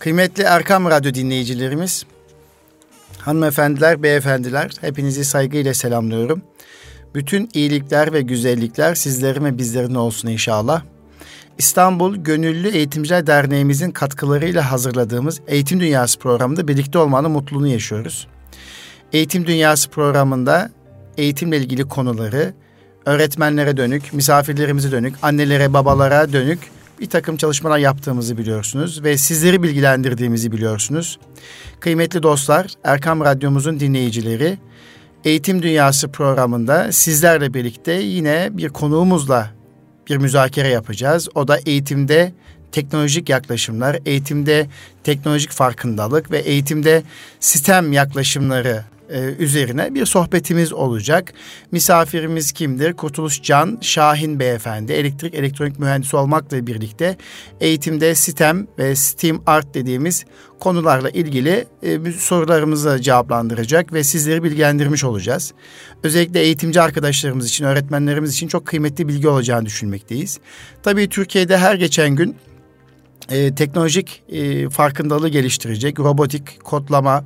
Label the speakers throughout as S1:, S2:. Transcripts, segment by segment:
S1: Kıymetli Erkam Radyo dinleyicilerimiz, hanımefendiler, beyefendiler, hepinizi saygıyla selamlıyorum. Bütün iyilikler ve güzellikler sizlerin ve bizlerin olsun inşallah. İstanbul Gönüllü Eğitimciler Derneğimizin katkılarıyla hazırladığımız Eğitim Dünyası programında birlikte olmanın mutluluğunu yaşıyoruz. Eğitim Dünyası programında eğitimle ilgili konuları öğretmenlere dönük, misafirlerimize dönük, annelere, babalara dönük bir takım çalışmalar yaptığımızı biliyorsunuz ve sizleri bilgilendirdiğimizi biliyorsunuz. Kıymetli dostlar, Erkam Radyomuzun dinleyicileri, Eğitim Dünyası programında sizlerle birlikte yine bir konuğumuzla bir müzakere yapacağız. O da eğitimde teknolojik yaklaşımlar, eğitimde teknolojik farkındalık ve eğitimde sistem yaklaşımları e, üzerine bir sohbetimiz olacak. Misafirimiz kimdir? Kurtuluş Can Şahin Beyefendi, elektrik elektronik mühendisi olmakla birlikte eğitimde sistem ve STEAM Art dediğimiz konularla ilgili e, sorularımızı cevaplandıracak ve sizleri bilgilendirmiş olacağız. Özellikle eğitimci arkadaşlarımız için, öğretmenlerimiz için çok kıymetli bilgi olacağını düşünmekteyiz. Tabii Türkiye'de her geçen gün e, teknolojik e, farkındalığı geliştirecek, robotik, kodlama,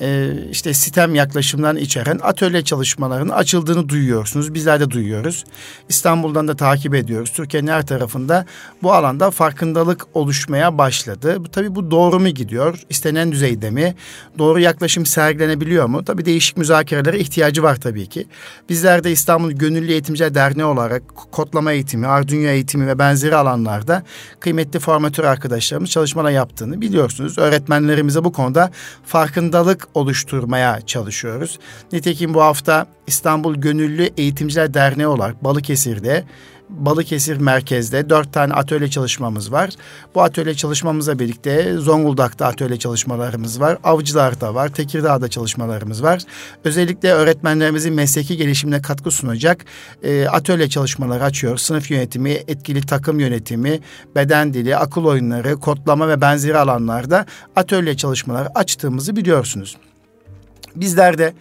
S1: e, işte sistem yaklaşımlarını içeren atölye çalışmalarının açıldığını duyuyorsunuz. Bizler de duyuyoruz. İstanbul'dan da takip ediyoruz. Türkiye'nin her tarafında bu alanda farkındalık oluşmaya başladı. Tabii bu doğru mu gidiyor? İstenen düzeyde mi? Doğru yaklaşım sergilenebiliyor mu? Tabii değişik müzakerelere ihtiyacı var tabii ki. Bizler de İstanbul Gönüllü Eğitimciler Derneği olarak kodlama eğitimi, Arduino eğitimi ve benzeri alanlarda kıymetli formatör arkadaşlarımız çalışmalar yaptığını biliyorsunuz. Öğretmenlerimize bu konuda farkındalık oluşturmaya çalışıyoruz. Nitekim bu hafta İstanbul Gönüllü Eğitimciler Derneği olarak Balıkesir'de Balıkesir merkezde dört tane atölye çalışmamız var. Bu atölye çalışmamızla birlikte Zonguldak'ta atölye çalışmalarımız var. Avcılar'da var. Tekirdağ'da çalışmalarımız var. Özellikle öğretmenlerimizin mesleki gelişimine katkı sunacak e, atölye çalışmaları açıyoruz. Sınıf yönetimi, etkili takım yönetimi, beden dili, akıl oyunları, kodlama ve benzeri alanlarda atölye çalışmaları açtığımızı biliyorsunuz. Bizler de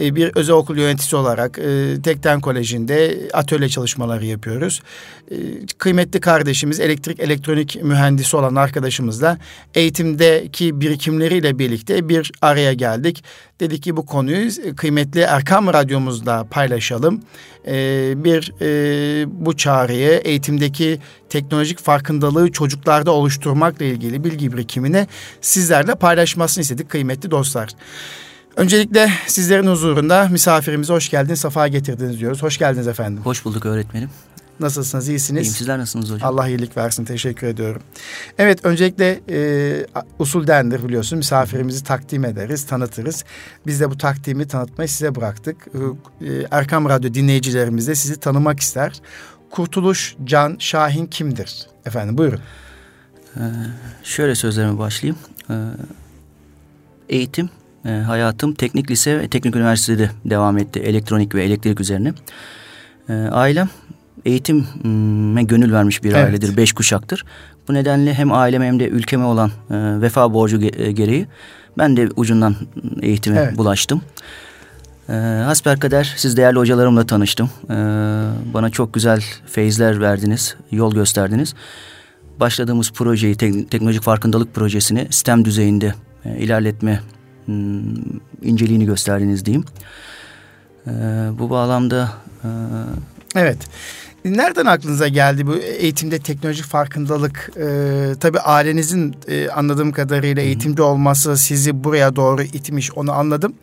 S1: e, bir özel okul yöneticisi olarak e, Tekten Koleji'nde atölye çalışmaları yapıyoruz. E, kıymetli kardeşimiz elektrik elektronik mühendisi olan arkadaşımızla eğitimdeki birikimleriyle birlikte bir araya geldik. Dedik ki bu konuyu kıymetli Erkam Radyomuzda paylaşalım. Bir bu çağrıyı eğitimdeki teknolojik farkındalığı çocuklarda oluşturmakla ilgili bilgi birikimini sizlerle paylaşmasını istedik kıymetli dostlar. Öncelikle sizlerin huzurunda misafirimize hoş geldiniz, safa getirdiniz diyoruz. Hoş geldiniz efendim.
S2: Hoş bulduk öğretmenim.
S1: Nasılsınız, iyisiniz?
S2: İyiyim, sizler nasılsınız hocam?
S1: Allah iyilik versin, teşekkür ediyorum. Evet, öncelikle e, usuldendir biliyorsun. Misafirimizi takdim ederiz, tanıtırız. Biz de bu takdimi tanıtmayı size bıraktık. E, Erkam Radyo dinleyicilerimiz de sizi tanımak ister. Kurtuluş Can Şahin kimdir? Efendim buyurun.
S2: Ee, şöyle sözlerime başlayayım. Ee, eğitim e, hayatım teknik lise ve teknik üniversitede devam etti. Elektronik ve elektrik üzerine. E, ailem eğitime gönül vermiş bir evet. ailedir. Beş kuşaktır. Bu nedenle hem aileme hem de ülkeme olan e, vefa borcu ge- e, gereği ben de ucundan eğitime evet. bulaştım. E, hasbelkader siz değerli hocalarımla tanıştım. E, bana çok güzel feyizler verdiniz, yol gösterdiniz. Başladığımız projeyi, te- teknolojik farkındalık projesini sistem düzeyinde e, ilerletme inceliğini gösterdiniz diyeyim. E, bu bağlamda...
S1: E... Evet. Nereden aklınıza geldi bu eğitimde teknolojik farkındalık? Ee, tabii ailenizin e, anladığım kadarıyla eğitimde olması sizi buraya doğru itmiş onu anladım.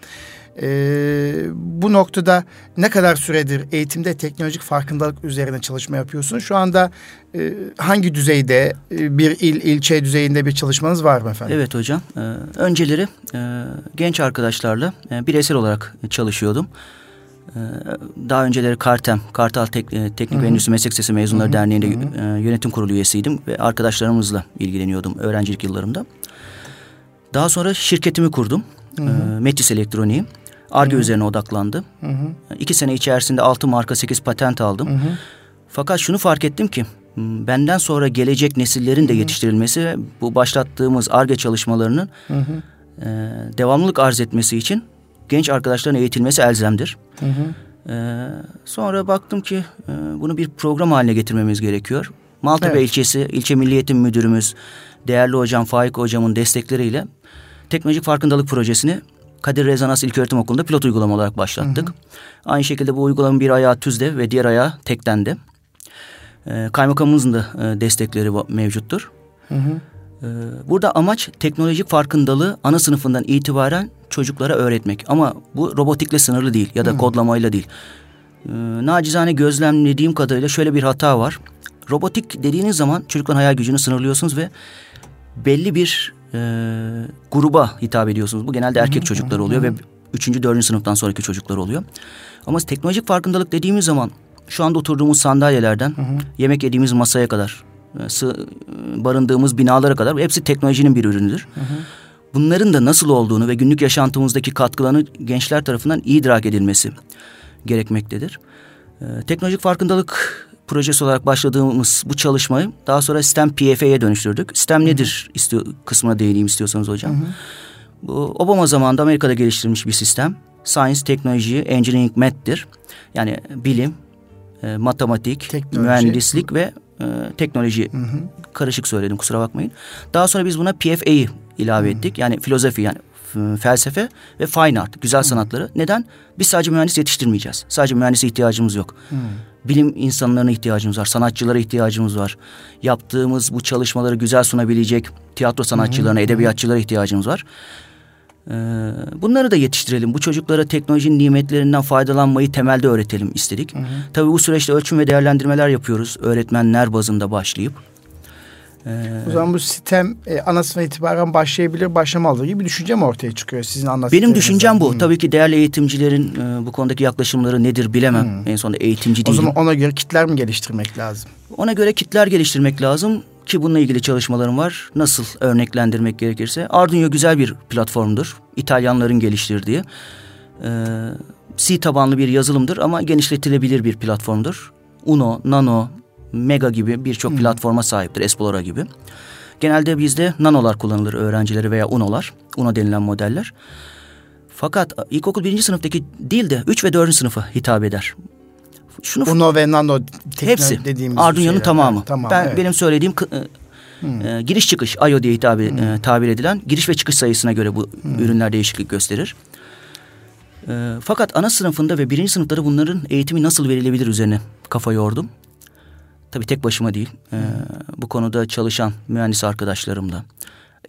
S1: Ee, bu noktada ne kadar süredir eğitimde teknolojik farkındalık üzerine çalışma yapıyorsunuz? Şu anda e, hangi düzeyde e, bir il ilçe düzeyinde bir çalışmanız var mı efendim?
S2: Evet hocam. Ee, önceleri e, genç arkadaşlarla e, bireysel olarak çalışıyordum. E, daha önceleri Kartem, Kartal Tek, e, Teknik ve Endüstri Meslek Sesi Mezunları Hı-hı. Derneği'nde E, yönetim kurulu üyesiydim ve arkadaşlarımızla ilgileniyordum öğrencilik yıllarımda. Daha sonra şirketimi kurdum. Hı hı. E, Metis Elektroniği. ARGE üzerine odaklandı. Hı hı. İki sene içerisinde altı marka sekiz patent aldım. Hı hı. Fakat şunu fark ettim ki benden sonra gelecek nesillerin de yetiştirilmesi bu başlattığımız ARGE çalışmalarının hı hı. E, devamlılık arz etmesi için genç arkadaşların eğitilmesi elzemdir. Hı hı. E, sonra baktım ki e, bunu bir program haline getirmemiz gerekiyor. Maltepe
S1: Evet.
S2: ilçesi, ilçe Milli Eğitim Müdürümüz, değerli hocam Faik hocamın destekleriyle teknolojik farkındalık projesini Kadir Rezanas İlköğretim Okulu'nda pilot uygulama olarak başlattık. Aynı şekilde bu uygulamanın bir ayağı TÜZ'de ve diğer ayağı TEK'tendi. Ee, kaymakamımızın da e, destekleri mevcuttur. Ee, burada amaç teknolojik farkındalığı ana sınıfından itibaren çocuklara öğretmek. Ama bu robotikle sınırlı değil ya da kodlamayla değil. Ee, nacizane gözlemlediğim kadarıyla şöyle bir hata var. Robotik dediğiniz zaman çocukların hayal gücünü sınırlıyorsunuz ve belli bir e, gruba hitap ediyorsunuz. Bu genelde erkek çocuklar oluyor ve üçüncü, dördüncü sınıftan sonraki çocuklar oluyor. Ama teknolojik farkındalık dediğimiz zaman şu anda oturduğumuz sandalyelerden yemek yediğimiz masaya kadar, e, e, barındığımız binalara kadar hepsi teknolojinin bir ürünüdür. Bunların da nasıl olduğunu ve günlük yaşantımızdaki katkılarını gençler tarafından iyi idrak edilmesi gerekmektedir. Ee, teknolojik farkındalık projesi olarak başladığımız bu çalışmayı daha sonra STEM PFA'ya dönüştürdük. STEM nedir istiyor, kısmına değineyim istiyorsanız hocam. Bu Obama zamanında Amerika'da geliştirilmiş bir sistem. Science, teknoloji, engineering, math'tir. Yani bilim, e, matematik,
S1: Teknoloji.
S2: mühendislik ve e, teknoloji karışık söyledim kusura bakmayın. Daha sonra biz buna PFA'yı ilave ettik. Yani filozofi yani felsefe ve fine art, güzel sanatları. Neden? Biz sadece mühendis yetiştirmeyeceğiz. Sadece mühendise ihtiyacımız yok. Bilim insanlarına ihtiyacımız var, sanatçılara ihtiyacımız var. Yaptığımız bu çalışmaları güzel sunabilecek tiyatro sanatçılarına, edebiyatçılara ihtiyacımız var. Ee, bunları da yetiştirelim. Bu çocuklara teknolojinin nimetlerinden faydalanmayı temelde öğretelim istedik. Tabii bu süreçte ölçüm ve değerlendirmeler yapıyoruz. Öğretmenler bazında başlayıp.
S1: O zaman bu sistem e, anasına itibaren başlayabilir, başlamalıdır gibi bir düşünce mi ortaya çıkıyor sizin anlattıklarınızdan?
S2: Benim düşüncem bu.
S1: Hmm.
S2: Tabii ki değerli eğitimcilerin e, bu konudaki yaklaşımları nedir bilemem. En sonunda eğitimci
S1: O
S2: değilim.
S1: zaman ona göre kitler mi geliştirmek lazım?
S2: Ona göre kitler geliştirmek lazım ki bununla ilgili çalışmalarım var. Nasıl örneklendirmek gerekirse. Arduino güzel bir platformdur. İtalyanların geliştirdiği. Ee, C tabanlı bir yazılımdır ama genişletilebilir bir platformdur. Uno, Nano, Mega gibi birçok platforma sahiptir. Esplora gibi. Genelde bizde nanolar kullanılır öğrencileri veya Uno'lar. Uno denilen modeller. Fakat ilkokul birinci sınıftaki değil de 3 ve 4. sınıfa hitap eder. Şunu
S1: Uno ve Nano
S2: Hepsi.
S1: dediğimiz
S2: Arduino'nun tamamı.
S1: Evet, tamam,
S2: ben
S1: evet. Hmm.
S2: benim söylediğim kı- e, e, giriş çıkış IO diye hitap, e, tabir edilen giriş ve çıkış sayısına göre bu
S1: Hmm.
S2: ürünler değişiklik gösterir. E, fakat ana sınıfında ve birinci sınıfları bunların eğitimi nasıl verilebilir üzerine kafa yordum. Tabii tek başıma değil. E, bu konuda çalışan mühendis arkadaşlarımla,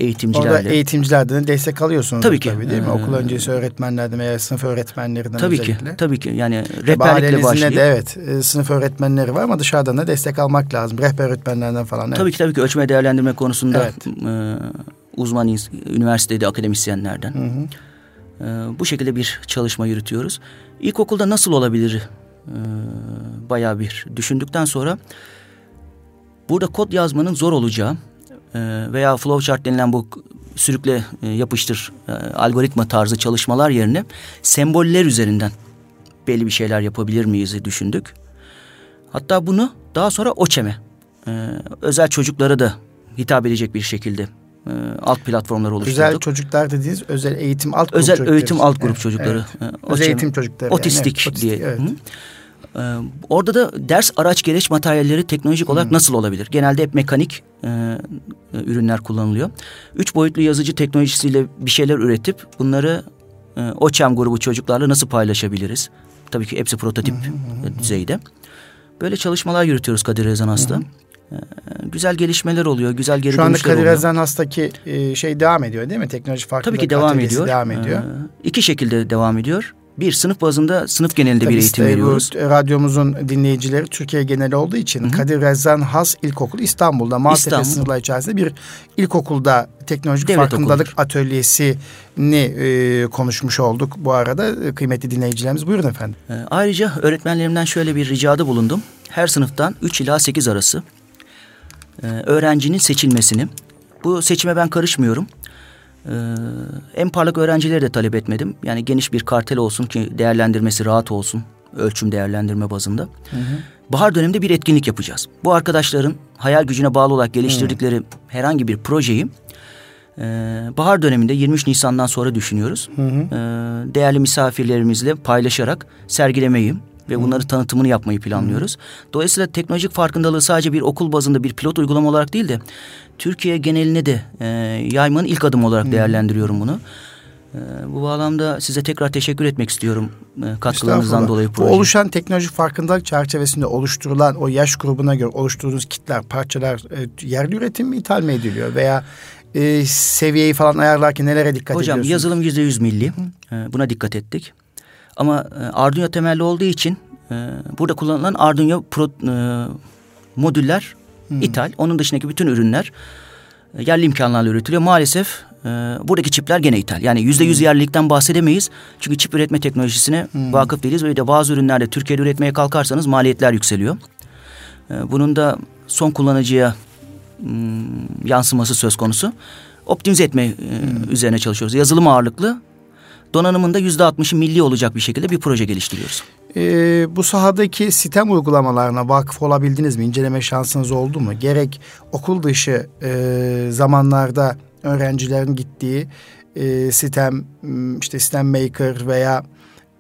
S2: eğitimcilerle.
S1: Orada eğitimcilerden destek alıyorsunuz
S2: Tabii ki.
S1: tabii değil mi?
S2: Ee,
S1: Okul öncesi öğretmenlerden veya sınıf öğretmenlerinden
S2: tabii ki,
S1: özellikle.
S2: tabii ki. Yani
S1: Tabii
S2: rehberlikle başlayıp.
S1: de evet e, sınıf öğretmenleri var ama dışarıdan da destek almak lazım. Rehber öğretmenlerden falan. Evet.
S2: Tabii ki tabii ki ölçme değerlendirme konusunda
S1: Evet.
S2: e, uzman üniversitede akademisyenlerden. E, bu şekilde bir çalışma yürütüyoruz. İlkokulda nasıl olabilir? E, bayağı bir düşündükten sonra burada kod yazmanın zor olacağı e, veya flowchart denilen bu sürükle e, yapıştır e, algoritma tarzı çalışmalar yerine semboller üzerinden belli bir şeyler yapabilir miyiz düşündük. Hatta bunu daha sonra OÇEM'e özel çocuklara da hitap edecek bir şekilde alt platformlar oluşturduk.
S1: Özel çocuklar dediğiniz özel eğitim alt grup
S2: Özel
S1: çocukları.
S2: eğitim alt grup
S1: Evet,
S2: çocukları.
S1: evet. Özel eğitim çocukları. yani,
S2: Otistik
S1: evet,
S2: diye.
S1: evet.
S2: Hı. E, orada da ders araç gereç materyalleri teknolojik olarak nasıl olabilir? Genelde hep mekanik e, e, ürünler kullanılıyor. Üç boyutlu yazıcı teknolojisiyle bir şeyler üretip bunları e, OÇEM grubu çocuklarla nasıl paylaşabiliriz? Tabii ki hepsi prototip e, düzeyde. Böyle çalışmalar yürütüyoruz Kadir Rezans'ta. E, güzel gelişmeler oluyor, güzel geri
S1: Şu anda
S2: dönüşler
S1: Kadir
S2: oluyor.
S1: Ezan Hasta'ki e, şey devam ediyor değil mi? Teknoloji farkındalık
S2: Tabii ki devam ediyor.
S1: devam ediyor.
S2: Ee, iki şekilde devam ediyor. Bir sınıf bazında sınıf genelinde
S1: Tabii
S2: bir eğitim
S1: işte
S2: veriyoruz.
S1: Bu radyomuzun dinleyicileri Türkiye geneli olduğu için Kadir Rezzan Has İlkokulu İstanbul'da Maltepe
S2: İstanbul.
S1: sınırları içerisinde bir ilkokulda teknolojik
S2: Devlet
S1: farkındalık atölyesini e, konuşmuş olduk bu arada E, kıymetli dinleyicilerimiz. Buyurun efendim.
S2: Ee, ayrıca öğretmenlerimden şöyle bir ricada bulundum. Her sınıftan 3 ila 8 arası e, öğrencinin seçilmesini. Bu seçime ben karışmıyorum. Ee, en parlak öğrencileri de talep etmedim. Yani geniş bir kartel olsun ki değerlendirmesi rahat olsun. Ölçüm değerlendirme bazında. Bahar döneminde bir etkinlik yapacağız. Bu arkadaşların hayal gücüne bağlı olarak geliştirdikleri herhangi bir projeyi e, bahar döneminde 23 Nisan'dan sonra düşünüyoruz. E, değerli misafirlerimizle paylaşarak sergilemeyi ve bunları tanıtımını yapmayı planlıyoruz. Dolayısıyla teknolojik farkındalığı sadece bir okul bazında bir pilot uygulama olarak değil de Türkiye geneline de e, yaymanın ilk adımı olarak değerlendiriyorum bunu. E, bu bağlamda size tekrar teşekkür etmek istiyorum e, katkılarınızdan dolayı.
S1: Proje. Bu oluşan teknolojik farkındalık çerçevesinde oluşturulan o yaş grubuna göre oluşturduğunuz kitler, parçalar e, yerli üretim mi ithal mi ediliyor veya e, seviyeyi falan ayarlarken nelere dikkat
S2: Hocam,
S1: ediyorsunuz?
S2: Hocam yazılım yüzde yüz milli. E, buna dikkat ettik. Ama e, Arduino temelli olduğu için e, burada kullanılan Arduino Pro e, modüller hmm. ithal. Onun dışındaki bütün ürünler yerli imkanlarla üretiliyor. Maalesef e, buradaki çipler gene ithal. Yani yüzde yüz hmm. yerlilikten bahsedemeyiz. Çünkü çip üretme teknolojisine hmm. vakıf değiliz. Ve de bazı ürünlerde Türkiye'de üretmeye kalkarsanız maliyetler yükseliyor. E, bunun da son kullanıcıya hmm, yansıması söz konusu. Optimize etme e, hmm. üzerine çalışıyoruz. Yazılım ağırlıklı donanımın da yüzde altmışı milli olacak bir şekilde bir proje geliştiriyoruz.
S1: Ee, bu sahadaki sistem uygulamalarına vakıf olabildiniz mi? İnceleme şansınız oldu mu? Gerek okul dışı e, zamanlarda öğrencilerin gittiği e, sistem işte sistem maker veya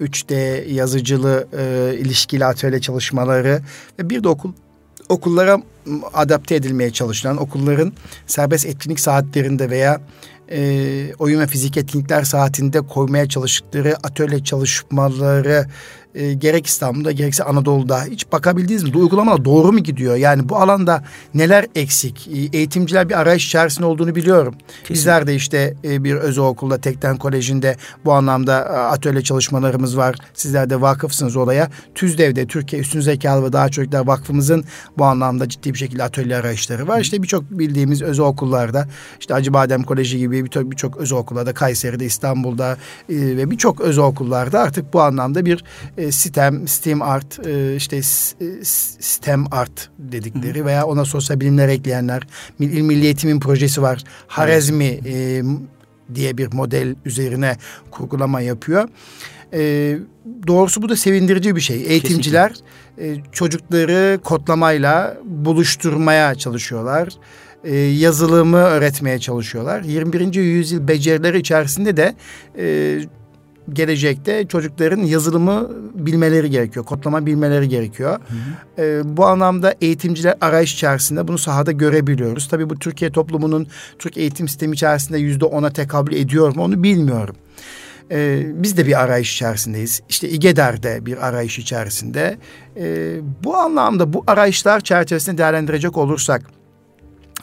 S1: 3D yazıcılı e, ilişkili atölye çalışmaları ve bir de okul okullara adapte edilmeye çalışılan okulların serbest etkinlik saatlerinde veya e, oyun ve fizik etkinlikler saatinde koymaya çalıştıkları atölye çalışmaları e, gerek İstanbul'da gerekse Anadolu'da hiç bakabildiniz mi? Uygulamalar doğru mu gidiyor? Yani bu alanda neler eksik? E, eğitimciler bir arayış içerisinde olduğunu biliyorum. Kesinlikle. Bizler de işte e, bir özel okulda Tekten Koleji'nde bu anlamda e, atölye çalışmalarımız var. Sizler de vakıfsınız olaya. TÜZDEV'de Türkiye Üstün Zekalı ve Daha Çocuklar Vakfımızın bu anlamda ciddi bir şekilde atölye arayışları var. İşte birçok bildiğimiz özel okullarda işte Acıbadem Koleji gibi birçok birçok özel okullarda Kayseri'de, İstanbul'da e, ve birçok özel okullarda artık bu anlamda bir e, STEM, STEAM Art, e, işte e, STEM Art dedikleri Hı. veya ona sosyal bilimler ekleyenler, İl Milli Eğitim'in projesi var. Harezmi e, diye bir model üzerine kurgulama yapıyor. E, doğrusu bu da sevindirici bir şey. Eğitimciler e, çocukları kodlamayla buluşturmaya çalışıyorlar. E, yazılımı öğretmeye çalışıyorlar. 21. yüzyıl becerileri içerisinde de e, gelecekte çocukların yazılımı bilmeleri gerekiyor. Kodlama bilmeleri gerekiyor. Hı hı. E, bu anlamda eğitimciler arayış içerisinde bunu sahada görebiliyoruz. Tabii bu Türkiye toplumunun Türk eğitim sistemi içerisinde yüzde ona tekabül ediyor mu onu bilmiyorum. Ee, biz de bir arayış içerisindeyiz. İşte İGEDER bir arayış içerisinde. Ee, bu anlamda bu arayışlar çerçevesinde değerlendirecek olursak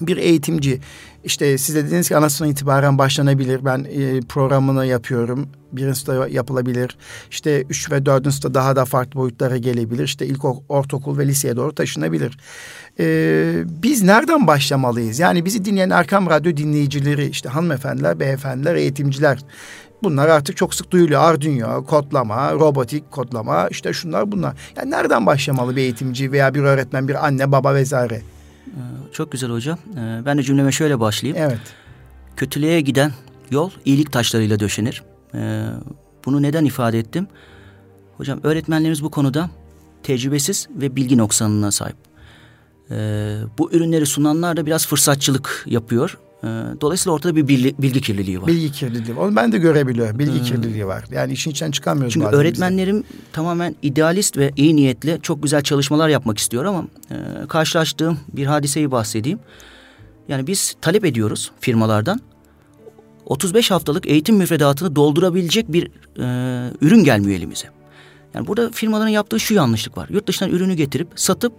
S1: bir eğitimci işte siz de dediniz ki ana itibaren başlanabilir. Ben e, programını yapıyorum. Birinci sınıfta yapılabilir. İşte üç ve dördüncü sınıfta daha da farklı boyutlara gelebilir. İşte ilk ortaokul ve liseye doğru taşınabilir. Ee, biz nereden başlamalıyız? Yani bizi dinleyen Erkam Radyo dinleyicileri, işte hanımefendiler, beyefendiler, eğitimciler. Bunlar artık çok sık duyuluyor. Arduino, kodlama, robotik kodlama, işte şunlar bunlar. Yani nereden başlamalı bir eğitimci veya bir öğretmen, bir anne, baba vesaire?
S2: Ee, çok güzel hocam. Ee, ben de cümleme şöyle başlayayım.
S1: Evet.
S2: Kötülüğe giden yol iyilik taşlarıyla döşenir. Ee, bunu neden ifade ettim? Hocam öğretmenlerimiz bu konuda tecrübesiz ve bilgi noksanına sahip. Bu ürünleri sunanlar da biraz fırsatçılık yapıyor. Ee, dolayısıyla ortada bir bilgi, bilgi kirliliği var.
S1: Bilgi kirliliği. Onu ben de görebiliyorum. Bilgi ee, kirliliği var. Yani işin içinden çıkamıyoruz
S2: Çünkü öğretmenlerim bize. tamamen idealist ve iyi niyetli çok güzel çalışmalar yapmak istiyor ama e, karşılaştığım bir hadiseyi bahsedeyim. Yani biz talep ediyoruz firmalardan 35 haftalık eğitim müfredatını doldurabilecek bir e, ürün gelmiyor elimize. Yani burada firmaların yaptığı şu yanlışlık var. Yurt dışından ürünü getirip satıp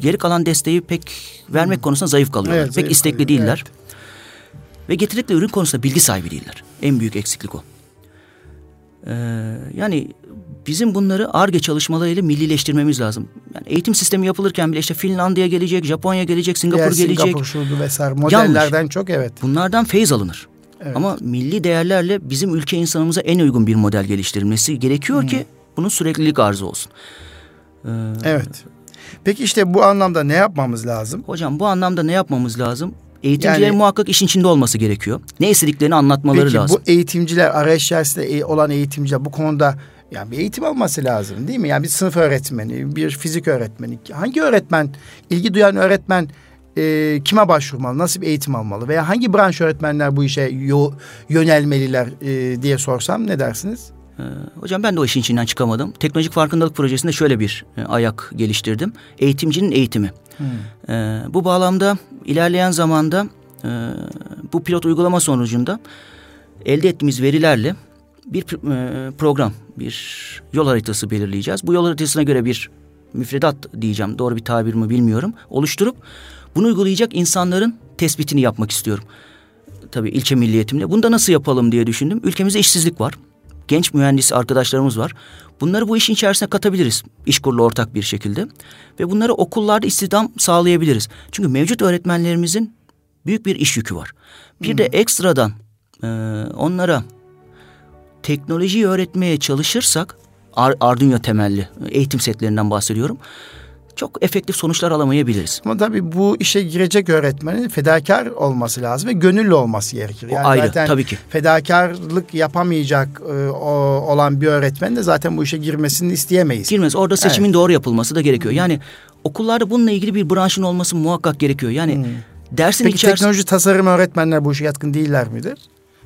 S2: geri kalan desteği pek vermek hmm. konusunda zayıf kalıyorlar. Evet, pek zayıf istekli kalıyor. değiller. Evet. Ve getirdikleri ürün konusunda bilgi sahibi değiller. En büyük eksiklik o. Ee, yani bizim bunları ARGE çalışmalarıyla millileştirmemiz lazım. Yani eğitim sistemi yapılırken bile işte Finlandiya gelecek, Japonya gelecek, Singapur Diğer gelecek.
S1: Singapur şurdu vesaire modellerden Yanlış. çok evet.
S2: Bunlardan feyz alınır. Evet. Ama milli değerlerle bizim ülke insanımıza en uygun bir model geliştirilmesi gerekiyor hmm. ki bunun süreklilik arzı olsun.
S1: Ee, evet. Peki işte bu anlamda ne yapmamız lazım?
S2: Hocam bu anlamda ne yapmamız lazım? Eğitimcilerin yani, muhakkak işin içinde olması gerekiyor. Ne istediklerini anlatmaları peki, lazım.
S1: Peki bu eğitimciler arayış içerisinde olan eğitimciler bu konuda yani bir eğitim alması lazım değil mi? Yani bir sınıf öğretmeni, bir fizik öğretmeni. Hangi öğretmen, ilgi duyan öğretmen e, kime başvurmalı, nasıl bir eğitim almalı? Veya hangi branş öğretmenler bu işe yo, yönelmeliler e, diye sorsam ne dersiniz?
S2: Ee, hocam ben de o işin içinden çıkamadım. Teknolojik farkındalık projesinde şöyle bir e, ayak geliştirdim. Eğitimcinin eğitimi. Hmm. Ee, bu bağlamda ilerleyen zamanda e, bu pilot uygulama sonucunda elde ettiğimiz verilerle bir e, program, bir yol haritası belirleyeceğiz. Bu yol haritasına göre bir müfredat diyeceğim, doğru bir tabir mi bilmiyorum. Oluşturup bunu uygulayacak insanların tespitini yapmak istiyorum. Tabii ilçe milliyetimle. Bunu da nasıl yapalım diye düşündüm. Ülkemizde işsizlik var. Genç mühendis arkadaşlarımız var. Bunları bu işin içerisine katabiliriz. İşkurla ortak bir şekilde. Ve bunları okullarda istihdam sağlayabiliriz. Çünkü mevcut öğretmenlerimizin büyük bir iş yükü var. Bir hmm. de ekstradan e, onlara teknolojiyi öğretmeye çalışırsak Arduino temelli eğitim setlerinden bahsediyorum. Çok efektif sonuçlar alamayabiliriz.
S1: Ama tabii bu işe girecek öğretmenin fedakar olması lazım ve gönüllü olması gerekir.
S2: Yani o ayrı zaten tabii ki.
S1: Fedakarlık yapamayacak e, o, olan bir öğretmen de zaten bu işe girmesini isteyemeyiz.
S2: Girmez. Orada seçimin evet. doğru yapılması da gerekiyor. Yani okullarda bununla ilgili bir branşın olması muhakkak gerekiyor. Yani hmm. dersin
S1: Peki
S2: içerisinde...
S1: teknoloji tasarım öğretmenler bu işe yatkın değiller midir?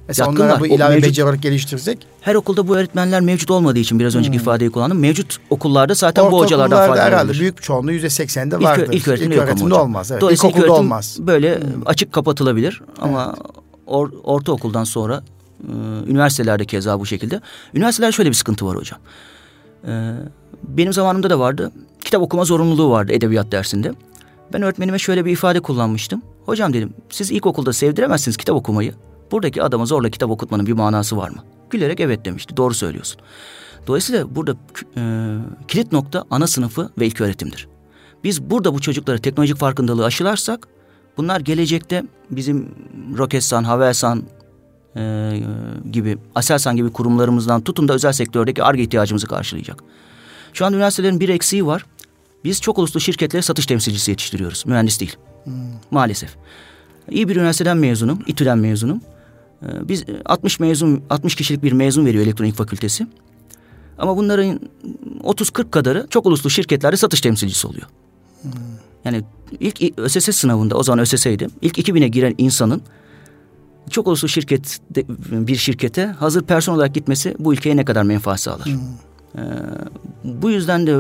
S1: Mesela Yatkınlar. onlara bu ilave mevcut, beceri olarak geliştirsek.
S2: Her okulda bu öğretmenler mevcut olmadığı için biraz önceki hmm. ifadeyi kullandım. Mevcut okullarda zaten Orta bu hocalardan faydalanılır. herhalde
S1: büyük çoğunluğu yüzde seksende vardır.
S2: İlk, ilk öğretimde, ilk öğretimde
S1: olmaz. Evet. Dolayısıyla ilk okulda olmaz.
S2: Böyle hmm. açık kapatılabilir ama evet. or, ortaokuldan sonra e, üniversitelerde keza bu şekilde. Üniversitelerde şöyle bir sıkıntı var hocam. E, benim zamanımda da vardı. Kitap okuma zorunluluğu vardı edebiyat dersinde. Ben öğretmenime şöyle bir ifade kullanmıştım. Hocam dedim siz ilkokulda sevdiremezsiniz kitap okumayı. Buradaki adama zorla kitap okutmanın bir manası var mı? Gülerek evet demişti. Doğru söylüyorsun. Dolayısıyla burada e, kilit nokta ana sınıfı ve ilk öğretimdir. Biz burada bu çocuklara teknolojik farkındalığı aşılarsak bunlar gelecekte bizim Roketsan, Havelsan e, gibi, Aselsan gibi kurumlarımızdan tutun da özel sektördeki ARGE ihtiyacımızı karşılayacak. Şu an üniversitelerin bir eksiği var. Biz çok uluslu şirketlere satış temsilcisi yetiştiriyoruz. Mühendis değil. Hmm. Maalesef. İyi bir üniversiteden mezunum, İTÜ'den mezunum. Ee, biz 60 e, mezun 60 kişilik bir mezun veriyor elektronik fakültesi. Ama bunların 30-40 kadarı çok uluslu şirketlerde satış temsilcisi oluyor. Hmm. Yani ilk ÖSS sınavında o zaman ÖSS'ydi. İlk 2000'e giren insanın çok uluslu şirket bir şirkete hazır personel olarak gitmesi bu ülkeye ne kadar menfaat sağlar. Hmm. Ee, bu yüzden de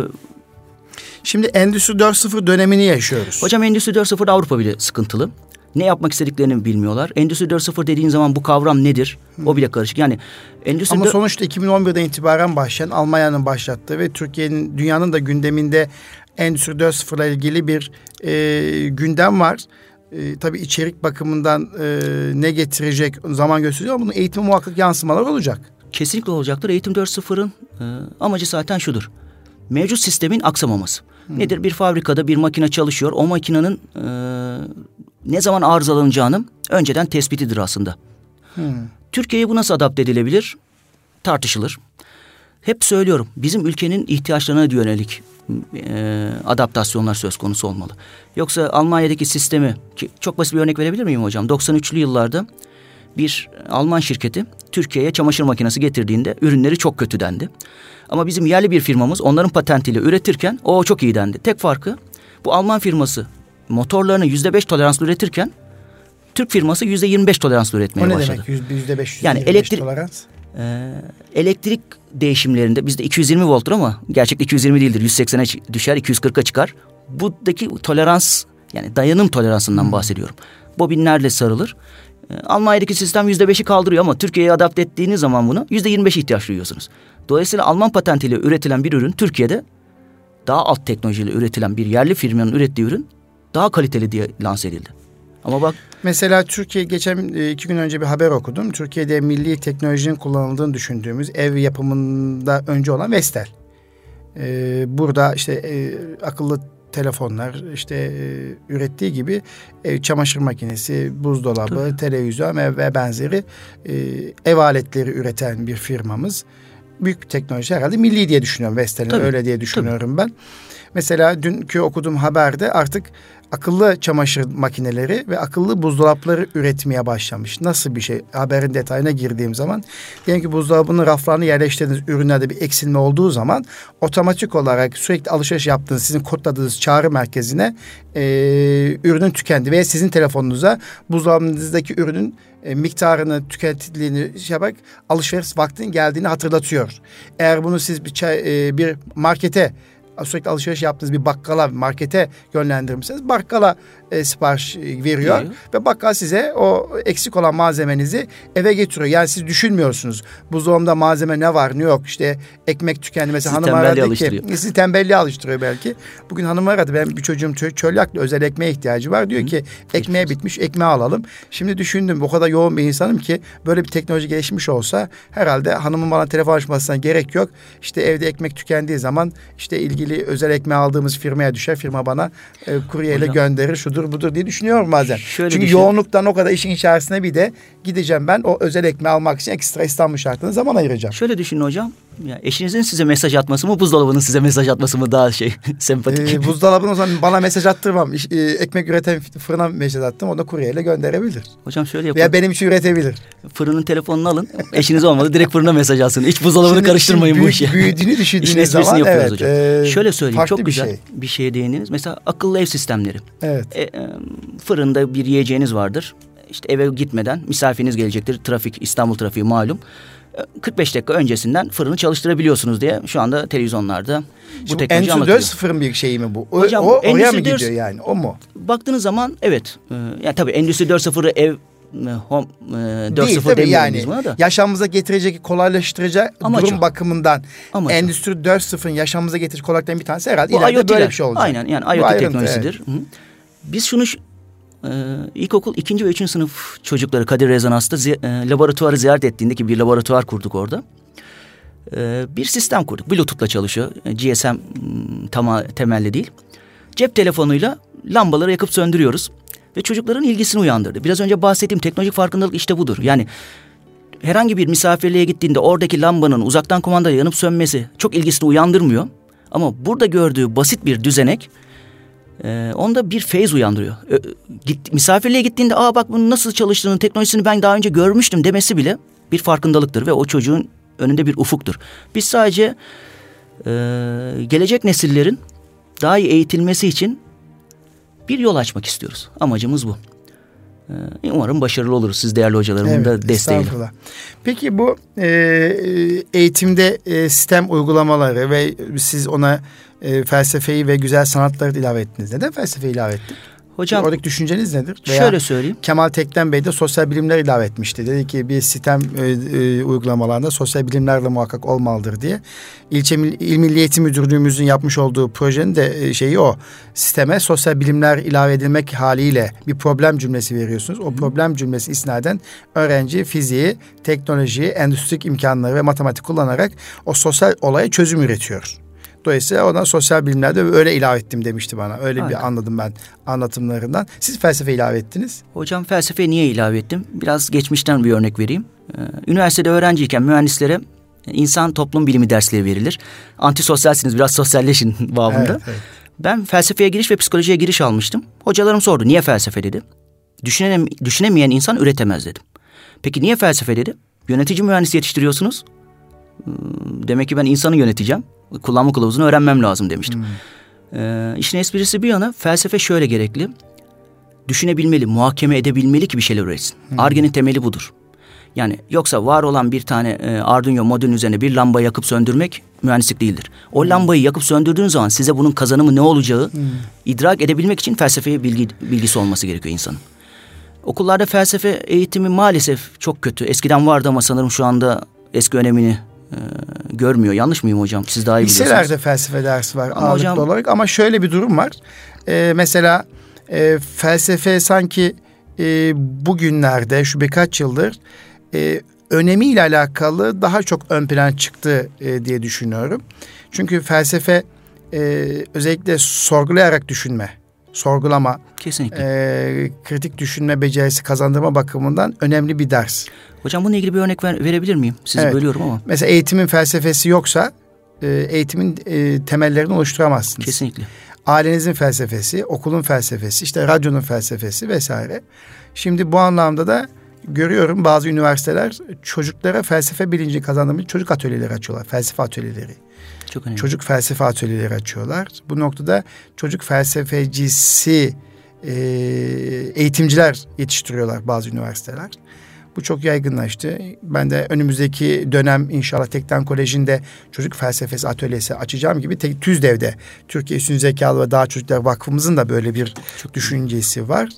S1: Şimdi Endüstri 4.0 dönemini yaşıyoruz.
S2: Hocam Endüstri 4.0 Avrupa bile sıkıntılı ne yapmak istediklerini bilmiyorlar. Endüstri 4.0 dediğin zaman bu kavram nedir? Hmm. O bile karışık. Yani
S1: endüstri Ama sonuçta 2011'den itibaren başlayan Almanya'nın başlattığı ve Türkiye'nin dünyanın da gündeminde Endüstri 4.0 ile ilgili bir e, gündem var. E, tabii içerik bakımından e, ne getirecek zaman gösteriyor ama bunun eğitime muhakkak yansımalar olacak.
S2: Kesinlikle olacaktır. Eğitim 4.0'ın e, amacı zaten şudur. Mevcut sistemin aksamaması. Hmm. Nedir? Bir fabrikada bir makine çalışıyor. O makinenin e, ne zaman arızalanacağını önceden tespitidir aslında. Hmm. Türkiye'ye bu nasıl adapte edilebilir? Tartışılır. Hep söylüyorum bizim ülkenin ihtiyaçlarına yönelik e, adaptasyonlar söz konusu olmalı. Yoksa Almanya'daki sistemi ki çok basit bir örnek verebilir miyim hocam? 93'lü yıllarda bir Alman şirketi Türkiye'ye çamaşır makinesi getirdiğinde ürünleri çok kötü dendi. Ama bizim yerli bir firmamız onların patentiyle üretirken o çok iyi dendi. Tek farkı bu Alman firması motorlarını yüzde beş toleranslı üretirken Türk firması yüzde yirmi beş toleranslı üretmeye başladı. O
S1: ne demek yüzde beş,
S2: yani elektrik, tolerans? E, elektrik değişimlerinde bizde 220 volttur ama gerçekte 220 değildir. 180'e düşer, 240'a çıkar. Buradaki tolerans yani dayanım toleransından hmm. bahsediyorum. Bobinlerle sarılır. E, Almanya'daki sistem yüzde beşi kaldırıyor ama Türkiye'ye adapte ettiğiniz zaman bunu yüzde yirmi beş ihtiyaç duyuyorsunuz. Dolayısıyla Alman patentiyle üretilen bir ürün Türkiye'de daha alt teknolojiyle üretilen bir yerli firmanın ürettiği ürün daha kaliteli diye lanse edildi. Ama bak
S1: Mesela Türkiye geçen e, iki gün önce bir haber okudum. Türkiye'de milli teknolojinin kullanıldığını düşündüğümüz ev yapımında önce olan Vestel. Ee, burada işte e, akıllı telefonlar işte e, ürettiği gibi e, çamaşır makinesi, buzdolabı, Tabii. televizyon ve, ve benzeri e, ev aletleri üreten bir firmamız. Büyük bir teknoloji herhalde milli diye düşünüyorum Vestel'in öyle diye düşünüyorum Tabii. ben. Mesela dünkü okuduğum haberde artık akıllı çamaşır makineleri ve akıllı buzdolapları üretmeye başlamış. Nasıl bir şey? Haberin detayına girdiğim zaman diyelim ki buzdolabının raflarını yerleştirdiğiniz ürünlerde bir eksilme olduğu zaman otomatik olarak sürekli alışveriş yaptığınız sizin kodladığınız çağrı merkezine e, ürünün tükendi veya sizin telefonunuza buzdolabınızdaki ürünün e, miktarını, tüketildiğini şey yaparak alışveriş vaktinin geldiğini hatırlatıyor. Eğer bunu siz bir, çay, e, bir markete sürekli alışveriş yaptığınız bir bakkala, markete yönlendirmişseniz bakkala e, sipariş e, veriyor Geliyor. ve bakkal size o eksik olan malzemenizi eve getiriyor. Yani siz düşünmüyorsunuz. Buzdolabında malzeme ne var ne yok işte ekmek tükendi mesela
S2: sizi hanım aradı ki
S1: sizi tembelliğe alıştırıyor belki. Bugün hanım aradı benim bir çocuğum çölyaklı özel ekmeğe ihtiyacı var. Diyor Hı. ki ekmeğe bitmiş ekmeği alalım. Şimdi düşündüm o kadar yoğun bir insanım ki böyle bir teknoloji gelişmiş olsa herhalde hanımın bana telefon açmasına gerek yok. İşte evde ekmek tükendiği zaman işte ilgili özel ekmeği aldığımız firmaya düşer. Firma bana e, kuryeyle gönderir şudur şudur budur diye düşünüyorum bazen. Şöyle Çünkü düşün. yoğunluktan o kadar işin içerisine bir de gideceğim ben o özel ekmeği almak için ekstra İstanbul şartında zaman ayıracağım.
S2: Şöyle düşünün hocam. Ya eşinizin size mesaj atması mı buzdolabının size mesaj atması mı daha şey sempatik?
S1: Ee, buzdolabının o zaman bana mesaj attırmam. E, ekmek üreten fırına mesaj attım. O da kuryeyle gönderebilir.
S2: Hocam şöyle yapın.
S1: Veya benim için üretebilir.
S2: Fırının telefonunu alın. Eşiniz olmadı direkt fırına mesaj atsın. Hiç buzdolabını Şimdi karıştırmayın
S1: büyük,
S2: bu işe.
S1: Büyüdüğünü düşündüğünüz zaman evet.
S2: Hocam. E, şöyle söyleyeyim çok güzel bir, şey. bir şeye değindiniz. Mesela akıllı ev sistemleri.
S1: Evet. E, e,
S2: fırında bir yiyeceğiniz vardır. İşte eve gitmeden misafiriniz gelecektir. Trafik İstanbul trafiği malum. 45 dakika öncesinden fırını çalıştırabiliyorsunuz diye şu anda televizyonlarda bu Şimdi teknoloji
S1: Endüstri
S2: anlatılıyor.
S1: 4.0'ın bir şeyi mi bu? O, Hocam, o oraya mı gidiyor yani? O mu?
S2: Baktığınız zaman evet. E, yani tabii Endüstri 4.0'ı ev e, home e, 4.0
S1: Değil yani. Buna da. Yaşamımıza getirecek, kolaylaştıracak Amaç durum o. bakımından Amaç Endüstri 4.0'ın yaşamımıza getirecek kolaylıktan bir tanesi herhalde bu ileride IoT'ler. böyle bir şey olacak.
S2: Aynen yani IoT teknolojisidir. Evet. Biz şunu ee, ilkokul ikinci ve üçüncü sınıf çocukları Kadir Rezonans'ta zi, e, laboratuvarı ziyaret ettiğinde ki bir laboratuvar kurduk orada. E, bir sistem kurduk. Bluetooth'la çalışıyor. E, GSM hmm, tam temelli değil. Cep telefonuyla lambaları yakıp söndürüyoruz. Ve çocukların ilgisini uyandırdı. Biraz önce bahsettiğim teknolojik farkındalık işte budur. Yani herhangi bir misafirliğe gittiğinde oradaki lambanın uzaktan kumandayla yanıp sönmesi çok ilgisini uyandırmıyor. Ama burada gördüğü basit bir düzenek ee, onda bir feyz uyandırıyor. Ee, git, misafirliğe gittiğinde aa bak bunun nasıl çalıştığını, teknolojisini ben daha önce görmüştüm demesi bile bir farkındalıktır ve o çocuğun önünde bir ufuktur. Biz sadece e, gelecek nesillerin daha iyi eğitilmesi için bir yol açmak istiyoruz. Amacımız bu. Ee, umarım başarılı oluruz. Siz değerli hocalarımın evet, da desteğiyle.
S1: Peki bu e, eğitimde e, sistem uygulamaları ve siz ona e, felsefeyi ve güzel sanatları ilave ettiniz. Neden felsefe ilave ettin? Hocam oradaki düşünceniz nedir?
S2: Veya şöyle söyleyeyim.
S1: Kemal Tekten Bey de sosyal bilimler ilave etmişti. Dedi ki bir sistem e, e, uygulamalarında sosyal bilimlerle muhakkak olmalıdır diye. İlçe İl Milli Eğitim Müdürlüğümüzün yapmış olduğu projenin de e, şeyi o. Sisteme sosyal bilimler ilave edilmek haliyle bir problem cümlesi veriyorsunuz. O problem cümlesi isnaden öğrenci fiziği, teknolojiyi, endüstrik imkanları ve matematik kullanarak o sosyal olaya çözüm üretiyor. Dolayısıyla ona sosyal bilimlerde öyle ilave ettim demişti bana. Öyle Aynen. bir anladım ben anlatımlarından. Siz felsefe ilave ettiniz.
S2: Hocam felsefe niye ilave ettim? Biraz geçmişten bir örnek vereyim. Ee, üniversitede öğrenciyken mühendislere insan toplum bilimi dersleri verilir. Antisosyalsiniz biraz sosyalleşin babında. Evet, evet. Ben felsefeye giriş ve psikolojiye giriş almıştım. Hocalarım sordu niye felsefe dedi. Düşünem düşünemeyen insan üretemez dedim. Peki niye felsefe dedi? Yönetici mühendisi yetiştiriyorsunuz. Hmm, demek ki ben insanı yöneteceğim kullanma kılavuzunu öğrenmem lazım demiştim. Hmm. Ee, işin esprisi bir yana felsefe şöyle gerekli. Düşünebilmeli, muhakeme edebilmeli ki bir şeyler üretsin. Hmm. Arge'nin temeli budur. Yani yoksa var olan bir tane e, Arduino modülün üzerine bir lamba yakıp söndürmek mühendislik değildir. O hmm. lambayı yakıp söndürdüğün zaman size bunun kazanımı ne olacağı hmm. idrak edebilmek için felsefeye bilgi, bilgisi olması gerekiyor insanın. Okullarda felsefe eğitimi maalesef çok kötü. Eskiden vardı ama sanırım şu anda eski önemini e, görmüyor. Yanlış mıyım hocam? Siz daha iyi biliyorsunuz.
S1: Liselerde felsefe dersi var ama ağırlıklı hocam, olarak ama şöyle bir durum var. E, mesela e, felsefe sanki e, bugünlerde şu birkaç yıldır e, önemiyle alakalı daha çok ön plan çıktı e, diye düşünüyorum. Çünkü felsefe e, özellikle sorgulayarak düşünme, sorgulama,
S2: Kesinlikle.
S1: E, kritik düşünme becerisi kazandırma bakımından önemli bir ders.
S2: Hocam bununla ilgili bir örnek ver, verebilir miyim? Sizi evet. bölüyorum ama.
S1: Mesela eğitimin felsefesi yoksa e, eğitimin e, temellerini oluşturamazsınız.
S2: Kesinlikle.
S1: Ailenizin felsefesi, okulun felsefesi, işte radyonun felsefesi vesaire. Şimdi bu anlamda da görüyorum bazı üniversiteler çocuklara felsefe bilinci kazandırmak çocuk atölyeleri açıyorlar. Felsefe atölyeleri.
S2: Çok önemli.
S1: Çocuk felsefe atölyeleri açıyorlar. Bu noktada çocuk felsefecisi e, eğitimciler yetiştiriyorlar bazı üniversiteler. Bu çok yaygınlaştı. Ben de önümüzdeki dönem inşallah Tekten Koleji'nde çocuk felsefesi atölyesi açacağım gibi Tek TÜZDEV'de Türkiye Üstün Zekalı ve Daha Çocuklar Vakfımızın da böyle bir çok düşüncesi var.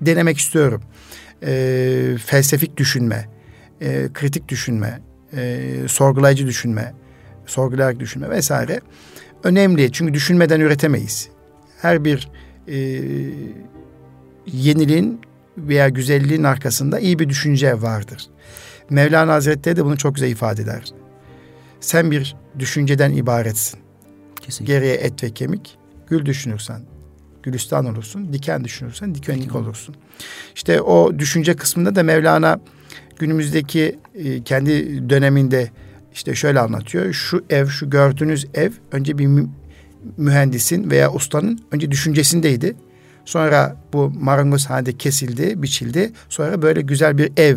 S1: Denemek istiyorum. E, felsefik düşünme, e, kritik düşünme, e, sorgulayıcı düşünme, sorgulayarak düşünme vesaire önemli. Çünkü düşünmeden üretemeyiz. Her bir e, yeniliğin veya güzelliğin arkasında iyi bir düşünce vardır. Mevlana Hazretleri de bunu çok güzel ifade eder. Sen bir düşünceden ibaretsin. Kesinlikle. Geriye et ve kemik. Gül düşünürsen gülistan olursun. Diken düşünürsen dikenlik olursun. İşte o düşünce kısmında da Mevlana günümüzdeki e, kendi döneminde işte şöyle anlatıyor. Şu ev, şu gördüğünüz ev önce bir mühendisin veya ustanın önce düşüncesindeydi. Sonra bu marangozhanede kesildi, biçildi. Sonra böyle güzel bir ev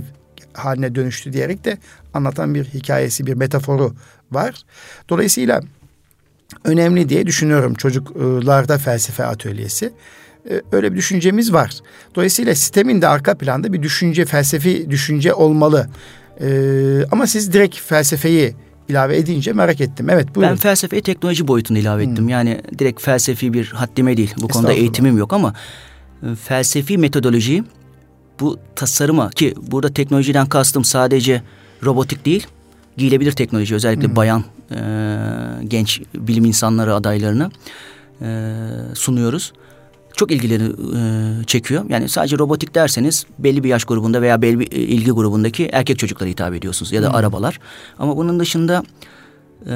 S1: haline dönüştü diyerek de anlatan bir hikayesi, bir metaforu var. Dolayısıyla önemli diye düşünüyorum çocuklarda felsefe atölyesi. Ee, öyle bir düşüncemiz var. Dolayısıyla sistemin de arka planda bir düşünce, felsefi düşünce olmalı. Ee, ama siz direkt felsefeyi ilave edince merak ettim. Evet buyurun.
S2: Ben felsefeyi teknoloji boyutunu ilave ettim. Hmm. Yani direkt felsefi bir haddime değil. Bu konuda eğitimim yok ama e, felsefi metodolojiyi bu tasarıma ki burada teknolojiden kastım sadece robotik değil giyilebilir teknoloji özellikle hmm. bayan e, genç bilim insanları adaylarına e, sunuyoruz çok ilgileri e, çekiyor. Yani sadece robotik derseniz belli bir yaş grubunda veya belli bir ilgi grubundaki erkek çocuklara hitap ediyorsunuz ya da hmm. arabalar. Ama bunun dışında e,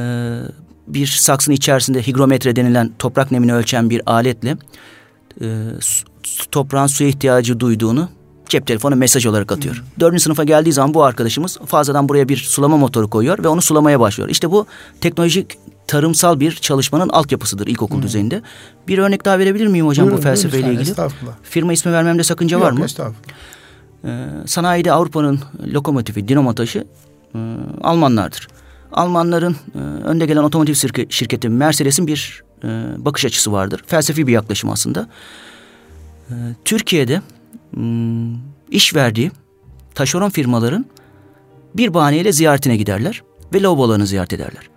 S2: bir saksının içerisinde higrometre denilen toprak nemini ölçen bir aletle e, toprağın suya ihtiyacı duyduğunu cep telefonu mesaj olarak atıyor. Hmm. Dördüncü sınıfa geldiği zaman bu arkadaşımız fazladan buraya bir sulama motoru koyuyor ve onu sulamaya başlıyor. İşte bu teknolojik tarımsal bir çalışmanın altyapısıdır ilkokul hmm. düzeyinde. Bir örnek daha verebilir miyim hocam buyurun, bu felsefeyle ilgili? Firma ismi vermemde sakınca Yok, var mı?
S1: Estağfurullah.
S2: Ee, sanayide Avrupa'nın lokomotifi, dinamo taşı e, Almanlardır. Almanların e, önde gelen otomotiv şirketi Mercedes'in bir e, bakış açısı vardır. Felsefi bir yaklaşım aslında. E, Türkiye'de iş verdiği taşeron firmaların bir bahaneyle ziyaretine giderler ve lavabolarını ziyaret ederler.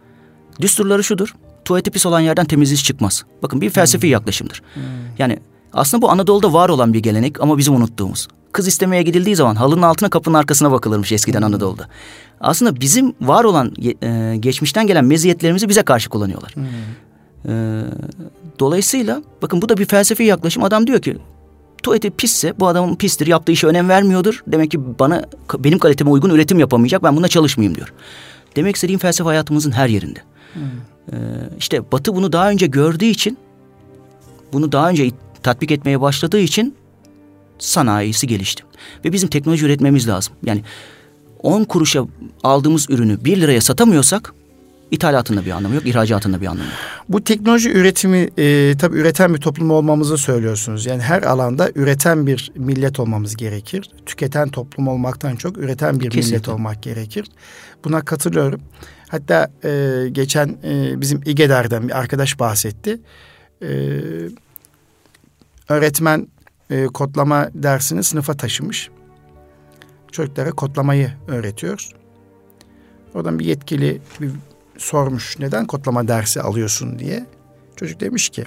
S2: Düsturları şudur. Tuvaleti pis olan yerden temiz iş çıkmaz. Bakın bir felsefi hmm. yaklaşımdır. Hmm. Yani aslında bu Anadolu'da var olan bir gelenek ama bizim unuttuğumuz. Kız istemeye gidildiği zaman halının altına kapının arkasına bakılırmış eskiden hmm. Anadolu'da. Aslında bizim var olan e, geçmişten gelen meziyetlerimizi bize karşı kullanıyorlar. Hmm. E, dolayısıyla bakın bu da bir felsefi yaklaşım. Adam diyor ki tuvaleti pisse bu adamın pistir yaptığı işe önem vermiyordur. Demek ki bana benim kaliteme uygun üretim yapamayacak ben buna çalışmayayım diyor. Demek istediğim felsefe hayatımızın her yerinde. Hmm. Ee, işte Batı bunu daha önce gördüğü için, bunu daha önce tatbik etmeye başladığı için sanayisi gelişti. Ve bizim teknoloji üretmemiz lazım. Yani 10 kuruşa aldığımız ürünü 1 liraya satamıyorsak ithalatında bir anlamı yok, ihracatında bir anlamı yok.
S1: Bu teknoloji üretimi e, tabii üreten bir toplum olmamızı söylüyorsunuz. Yani her alanda üreten bir millet olmamız gerekir. Tüketen toplum olmaktan çok üreten bir Kesinlikle. millet olmak gerekir. Buna katılıyorum. Hatta e, geçen e, bizim İGEDER'den bir arkadaş bahsetti. E, öğretmen e, kodlama dersini sınıfa taşımış. Çocuklara kodlamayı öğretiyor. Oradan bir yetkili bir sormuş neden kodlama dersi alıyorsun diye. Çocuk demiş ki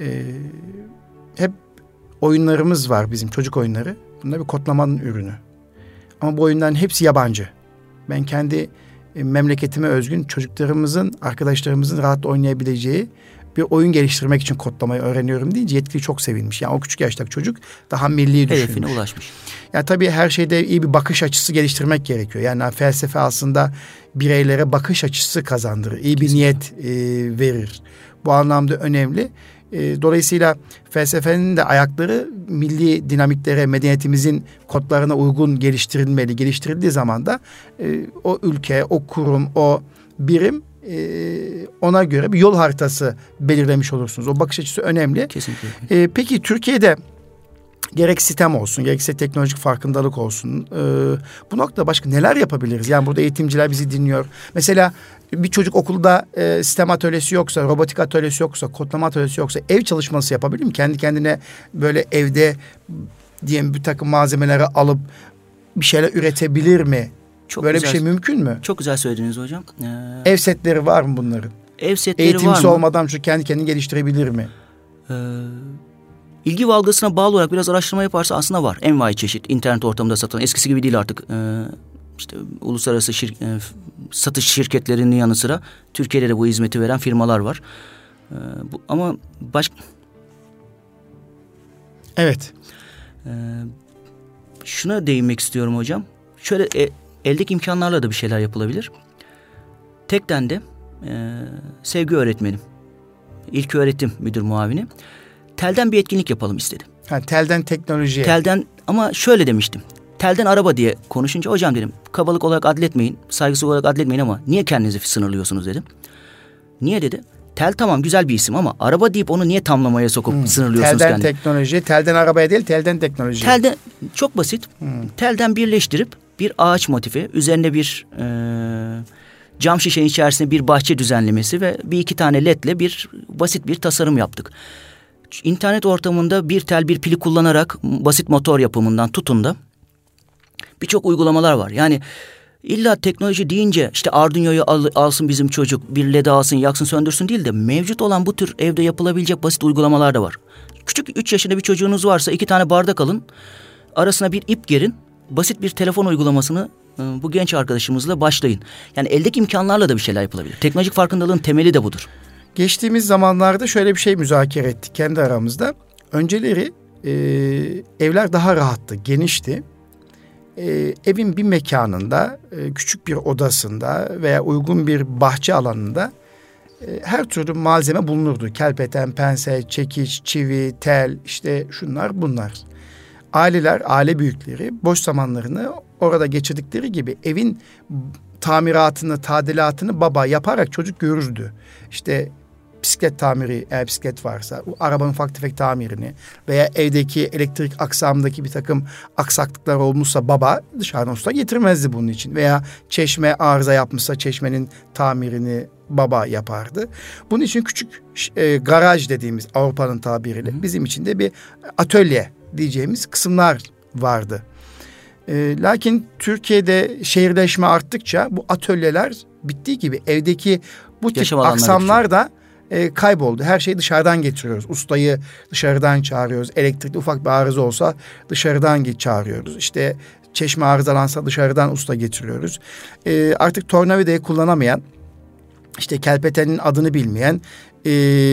S1: e, hep oyunlarımız var bizim çocuk oyunları. Bunlar bir kodlamanın ürünü. Ama bu oyunların hepsi yabancı. Ben kendi e, memleketime özgün çocuklarımızın, arkadaşlarımızın rahat oynayabileceği bir oyun geliştirmek için kodlamayı öğreniyorum deyince yetkili çok sevinmiş. Yani o küçük yaştaki çocuk daha milli düşünmüş.
S2: Hedefine ulaşmış.
S1: Yani tabii her şeyde iyi bir bakış açısı geliştirmek gerekiyor. Yani felsefe aslında bireylere bakış açısı kazandırır. İyi bir niyet e, verir. Bu anlamda önemli. E, dolayısıyla felsefenin de ayakları milli dinamiklere, medeniyetimizin kodlarına uygun geliştirilmeli. Geliştirildiği zaman da e, o ülke, o kurum, o birim e, ona göre bir yol haritası belirlemiş olursunuz. O bakış açısı önemli.
S2: Kesinlikle.
S1: E, peki Türkiye'de gerek sistem olsun, gerekse teknolojik farkındalık olsun. E, bu noktada başka neler yapabiliriz? Yani burada eğitimciler bizi dinliyor. Mesela bir çocuk okulda e, sistem atölyesi yoksa, robotik atölyesi yoksa, kodlama atölyesi yoksa ev çalışması yapabilir mi? Kendi kendine böyle evde diyelim bir takım malzemeleri alıp bir şeyler üretebilir mi?
S2: Çok
S1: Böyle
S2: güzel,
S1: bir şey mümkün mü?
S2: Çok güzel söylediniz hocam. Ee,
S1: Ev setleri var mı bunların?
S2: ev setleri
S1: Eğitimsi
S2: var mı?
S1: olmadan şu kendi kendini geliştirebilir mi?
S2: Ee, ilgi ve algısına bağlı olarak biraz araştırma yaparsa aslında var. Envai çeşit internet ortamında satılan eskisi gibi değil artık. Ee, işte uluslararası şir, e, satış şirketlerinin yanı sıra Türkiye'de de bu hizmeti veren firmalar var. Ee, bu, ama baş,
S1: Evet.
S2: e, şuna değinmek istiyorum hocam. Şöyle e, eldeki imkanlarla da bir şeyler yapılabilir. Tekten de e, sevgi öğretmenim, ilk öğretim müdür muavini. Telden bir etkinlik yapalım istedi.
S1: Ha, telden teknolojiye.
S2: Telden ama şöyle demiştim. Telden araba diye konuşunca hocam dedim kabalık olarak adletmeyin, saygısız olarak adletmeyin ama niye kendinizi sınırlıyorsunuz dedim. Niye dedi? Tel tamam güzel bir isim ama araba deyip onu niye tamlamaya sokup sınırlıyorsunuz
S1: telden
S2: kendinizi?
S1: teknoloji, telden arabaya değil, telden teknoloji.
S2: Telden çok basit. Telden birleştirip bir ağaç motifi, üzerine bir e, cam şişenin içerisinde bir bahçe düzenlemesi ve bir iki tane ledle bir basit bir tasarım yaptık. İnternet ortamında bir tel bir pili kullanarak basit motor yapımından tutun da birçok uygulamalar var. Yani illa teknoloji deyince işte Arduino'yu al, alsın bizim çocuk, bir led alsın, yaksın, söndürsün değil de mevcut olan bu tür evde yapılabilecek basit uygulamalar da var. Küçük 3 yaşında bir çocuğunuz varsa iki tane bardak alın, arasına bir ip gerin, basit bir telefon uygulamasını e, bu genç arkadaşımızla başlayın. Yani eldeki imkanlarla da bir şeyler yapılabilir. Teknolojik farkındalığın temeli de budur.
S1: Geçtiğimiz zamanlarda şöyle bir şey müzakere ettik kendi aramızda. Önceleri e, evler daha rahattı, genişti. E, evin bir mekanında, e, küçük bir odasında veya uygun bir bahçe alanında e, her türlü malzeme bulunurdu. Kelpeten, pense, çekiç, çivi, tel, işte şunlar bunlar. Aileler, aile büyükleri boş zamanlarını orada geçirdikleri gibi evin tamiratını, tadilatını baba yaparak çocuk görürdü. İşte bisiklet tamiri eğer bisiklet varsa, o arabanın ufak tefek tamirini veya evdeki elektrik aksamındaki bir takım aksaklıklar olmuşsa baba dışarıdan usta getirmezdi bunun için. Veya çeşme arıza yapmışsa çeşmenin tamirini baba yapardı. Bunun için küçük e, garaj dediğimiz Avrupa'nın tabiriyle bizim için de bir atölye diyeceğimiz kısımlar vardı. E, lakin Türkiye'de şehirleşme arttıkça bu atölyeler bittiği gibi evdeki bu tip aksamlar da e, kayboldu. Her şeyi dışarıdan getiriyoruz. Ustayı dışarıdan çağırıyoruz. Elektrikli ufak bir arıza olsa dışarıdan git çağırıyoruz. İşte çeşme arızalansa dışarıdan usta getiriyoruz. E, artık tornavidayı kullanamayan, işte kelpetenin adını bilmeyen, e,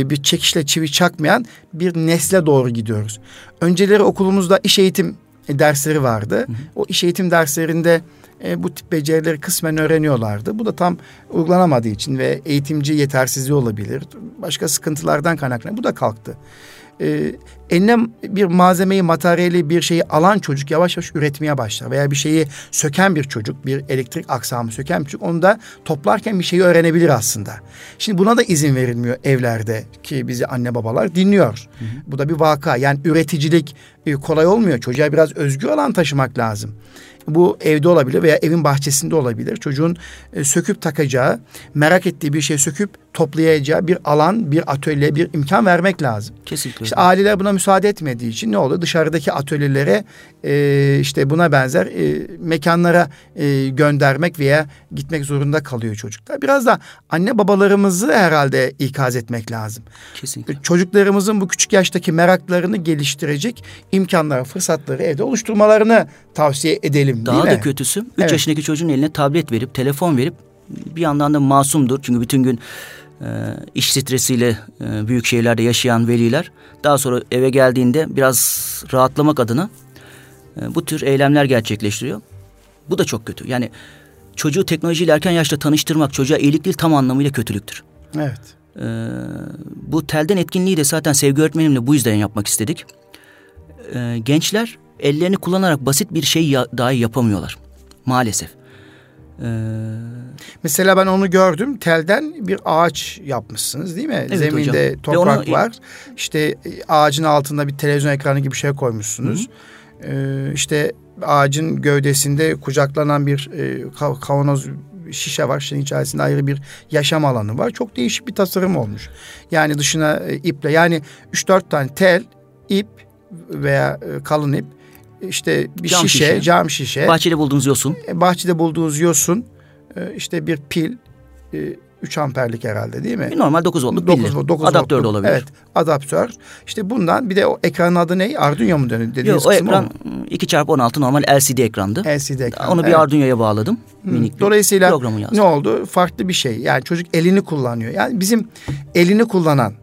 S1: bir çekişle çivi çakmayan bir nesle doğru gidiyoruz. Önceleri okulumuzda iş eğitim dersleri vardı. Hı hı. O iş eğitim derslerinde e, bu tip becerileri kısmen öğreniyorlardı. Bu da tam uygulanamadığı için ve eğitimci yetersizliği olabilir. Başka sıkıntılardan kaynaklanıyor. Bu da kalktı. E, eline bir malzemeyi, materyali, bir şeyi alan çocuk yavaş yavaş üretmeye başlar. Veya bir şeyi söken bir çocuk, bir elektrik aksamı söken bir çocuk onu da toplarken bir şeyi öğrenebilir aslında. Şimdi buna da izin verilmiyor evlerde ki bizi anne babalar dinliyor. Hı hı. Bu da bir vaka. Yani üreticilik e, kolay olmuyor. Çocuğa biraz özgür alan taşımak lazım. Bu evde olabilir veya evin bahçesinde olabilir. Çocuğun e, söküp takacağı, merak ettiği bir şey söküp toplayacağı bir alan, bir atölye, bir imkan vermek lazım.
S2: Kesinlikle.
S1: İşte aileler buna müsaade etmediği için ne oluyor? Dışarıdaki atölyelere e, işte buna benzer e, mekanlara e, göndermek veya gitmek zorunda kalıyor çocuklar. Biraz da anne babalarımızı herhalde ikaz etmek lazım.
S2: Kesinlikle.
S1: Çocuklarımızın bu küçük yaştaki meraklarını geliştirecek imkanları, fırsatları evde oluşturmalarını tavsiye edelim
S2: Daha
S1: değil
S2: da
S1: mi?
S2: kötüsü 3
S1: Evet.
S2: yaşındaki çocuğun eline tablet verip telefon verip bir yandan da masumdur. Çünkü bütün gün e, iş stresiyle e, büyük şehirlerde yaşayan veliler daha sonra eve geldiğinde biraz rahatlamak adına e, bu tür eylemler gerçekleştiriyor. Bu da çok kötü. Yani çocuğu teknolojiyle erken yaşta tanıştırmak çocuğa iyilik değil tam anlamıyla kötülüktür.
S1: Evet.
S2: Ee, bu telden etkinliği de zaten sevgi öğretmenimle bu yüzden yapmak istedik. Ee, gençler ellerini kullanarak basit bir şey ya- dahi yapamıyorlar. Maalesef.
S1: Ee, Mesela ben onu gördüm. Telden bir ağaç yapmışsınız değil mi? Evet, Zeminde hocam. toprak onu... var. İşte e, ağacın altında bir televizyon ekranı gibi bir şey koymuşsunuz. Hı Ee, işte ağacın gövdesinde kucaklanan bir e, kavanoz şişe var. Şişenin içerisinde ayrı bir yaşam alanı var. Çok değişik bir tasarım olmuş. Yani dışına e, iple yani 3-4 tane tel, ip veya e, kalın ip işte bir cam şişe, şişe, cam şişe.
S2: Bahçede bulduğunuz yosun.
S1: E, bahçede bulduğunuz yosun. E, işte bir pil. 3 amperlik herhalde değil mi?
S2: Normal 9 voltluk 9, pilli. 9 adaptör de olabilir.
S1: Evet adaptör. İşte bundan bir de o ekranın adı ne? Arduino mu dediğiniz Yok,
S2: o ekran 2x16 normal LCD ekrandı.
S1: LCD ekran.
S2: Onu bir evet. Arduino'ya bağladım.
S1: Hmm. Minik Dolayısıyla programı yazdım. ne oldu? Farklı bir şey. Yani çocuk elini kullanıyor. Yani bizim elini kullanan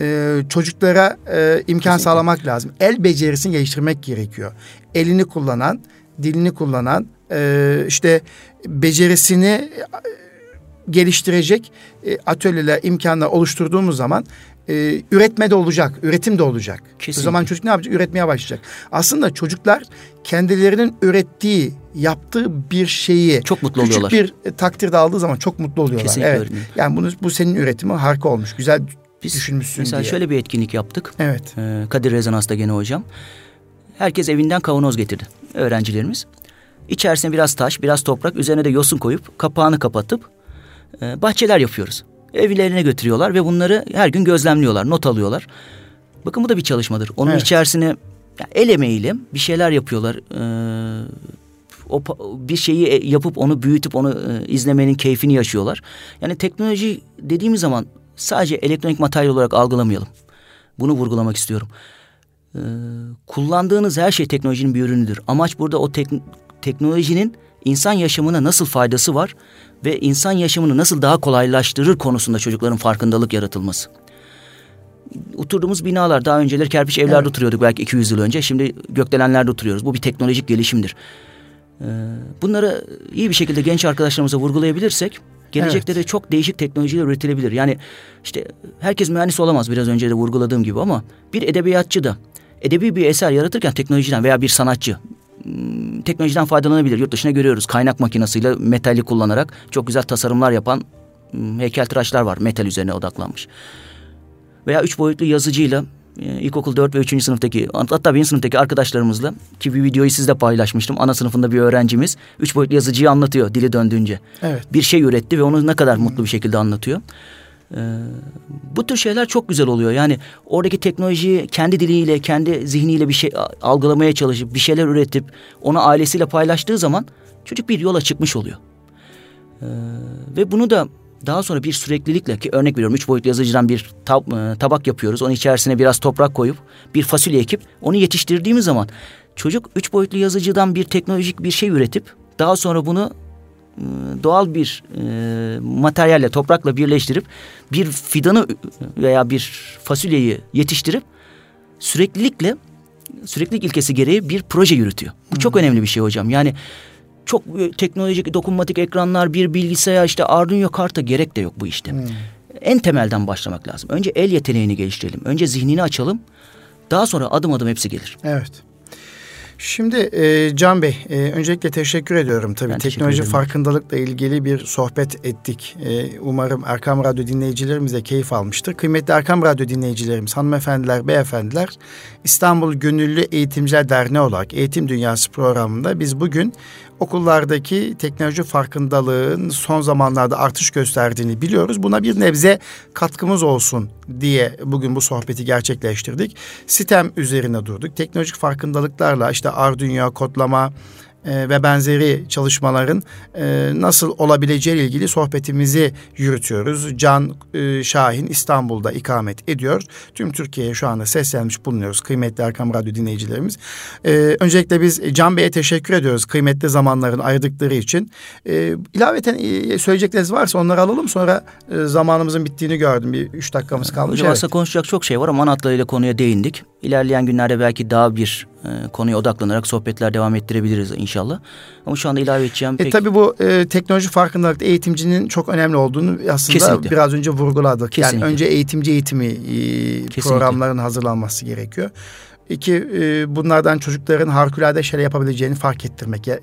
S1: e, çocuklara e, imkan Kesinlikle. sağlamak lazım. El becerisini geliştirmek gerekiyor. Elini kullanan, dilini kullanan, e, işte becerisini e, geliştirecek e, atölyeler, imkanlar oluşturduğumuz zaman e, üretme de olacak, üretim de olacak. Kesinlikle. O zaman çocuk ne yapacak? Üretmeye başlayacak. Aslında çocuklar kendilerinin ürettiği, yaptığı bir şeyi
S2: çok mutlu
S1: küçük
S2: oluyorlar.
S1: bir e, takdirde aldığı zaman çok mutlu oluyorlar.
S2: Kesinlikle
S1: evet. Yani bunu bu senin üretimi harika olmuş. Güzel biz düşünmüşsün
S2: mesela
S1: diye.
S2: şöyle bir etkinlik yaptık.
S1: Evet.
S2: Ee, Kadir Rezonans'ta gene hocam. Herkes evinden kavanoz getirdi. Öğrencilerimiz. İçerisine biraz taş, biraz toprak, üzerine de yosun koyup kapağını kapatıp e, bahçeler yapıyoruz. Evlerine götürüyorlar ve bunları her gün gözlemliyorlar, not alıyorlar. Bakın bu da bir çalışmadır. Onun evet. içerisine yani el emeğiyle bir şeyler yapıyorlar. Ee, o bir şeyi e, yapıp onu büyütüp onu e, izlemenin keyfini yaşıyorlar. Yani teknoloji dediğimiz zaman sadece elektronik materyal olarak algılamayalım. Bunu vurgulamak istiyorum. Ee, kullandığınız her şey teknolojinin bir ürünüdür. Amaç burada o tek, teknolojinin insan yaşamına nasıl faydası var ve insan yaşamını nasıl daha kolaylaştırır konusunda çocukların farkındalık yaratılması. Oturduğumuz binalar daha önceleri kerpiç evlerde evet. oturuyorduk belki 200 yıl önce. Şimdi gökdelenlerde oturuyoruz. Bu bir teknolojik gelişimdir. Ee, bunları iyi bir şekilde genç arkadaşlarımıza vurgulayabilirsek gelecekte evet. de çok değişik teknolojiler üretilebilir. Yani işte herkes mühendis olamaz biraz önce de vurguladığım gibi ama bir edebiyatçı da edebi bir eser yaratırken teknolojiden veya bir sanatçı Hmm, teknolojiden faydalanabilir. Yurt dışına görüyoruz. Kaynak makinesiyle metali kullanarak çok güzel tasarımlar yapan hmm, heykeltıraşlar var. Metal üzerine odaklanmış. Veya üç boyutlu yazıcıyla ilkokul 4 ve 3. sınıftaki hatta birinci sınıftaki arkadaşlarımızla ki bir videoyu sizle paylaşmıştım. Ana sınıfında bir öğrencimiz üç boyutlu yazıcıyı anlatıyor dili döndüğünce.
S1: Evet.
S2: Bir şey üretti ve onu ne kadar mutlu bir şekilde anlatıyor. Ee, bu tür şeyler çok güzel oluyor. Yani oradaki teknolojiyi kendi diliyle, kendi zihniyle bir şey algılamaya çalışıp bir şeyler üretip onu ailesiyle paylaştığı zaman çocuk bir yola çıkmış oluyor. Ee, ve bunu da daha sonra bir süreklilikle ki örnek veriyorum üç boyutlu yazıcıdan bir tab e, tabak yapıyoruz. Onun içerisine biraz toprak koyup bir fasulye ekip onu yetiştirdiğimiz zaman çocuk üç boyutlu yazıcıdan bir teknolojik bir şey üretip daha sonra bunu e, doğal bir e, materyalle toprakla birleştirip bir fidanı veya bir fasulyeyi yetiştirip süreklilikle süreklilik ilkesi gereği bir proje yürütüyor. Bu çok önemli bir şey hocam. Yani çok e, teknolojik dokunmatik ekranlar, bir bilgisayar işte Arduino karta gerek de yok bu işte. Hmm. En temelden başlamak lazım. Önce el yeteneğini geliştirelim. Önce zihnini açalım. Daha sonra adım adım hepsi gelir.
S1: Evet. Şimdi e, Can Bey, e, öncelikle teşekkür ediyorum. Tabii ben teknoloji farkındalıkla ilgili bir sohbet ettik. E, umarım Erkam Radyo dinleyicilerimiz de keyif almıştır. Kıymetli Erkam Radyo dinleyicilerimiz, hanımefendiler, beyefendiler, İstanbul Gönüllü Eğitimciler Derneği olarak Eğitim Dünyası programında biz bugün okullardaki teknoloji farkındalığın son zamanlarda artış gösterdiğini biliyoruz. Buna bir nebze katkımız olsun diye bugün bu sohbeti gerçekleştirdik. Sistem üzerine durduk. Teknolojik farkındalıklarla işte Arduino, kodlama, e, ve benzeri çalışmaların e, nasıl olabileceği ile ilgili sohbetimizi yürütüyoruz. Can e, Şahin İstanbul'da ikamet ediyor. Tüm Türkiye'ye şu anda seslenmiş bulunuyoruz kıymetli Erkam Radyo dinleyicilerimiz. E, öncelikle biz Can Bey'e teşekkür ediyoruz kıymetli zamanların ayırdıkları için. E, ilaveten e, söyleyecekleriniz varsa onları alalım sonra e, zamanımızın bittiğini gördüm. Bir üç dakikamız kalmış.
S2: Hocam evet. aslında konuşacak çok şey var ama ana konuya değindik. İlerleyen günlerde belki daha bir e, konuya odaklanarak sohbetler devam ettirebiliriz inşallah. Ama şu anda ilave edeceğim
S1: e, pek... Tabii bu e, teknoloji farkındalıkta eğitimcinin çok önemli olduğunu aslında Kesinlikle. biraz önce vurguladık. Kesinlikle. Yani önce eğitimci eğitimi e, programların hazırlanması gerekiyor. İki, e, bunlardan çocukların harikulade şeyler yapabileceğini fark ettirmek. E,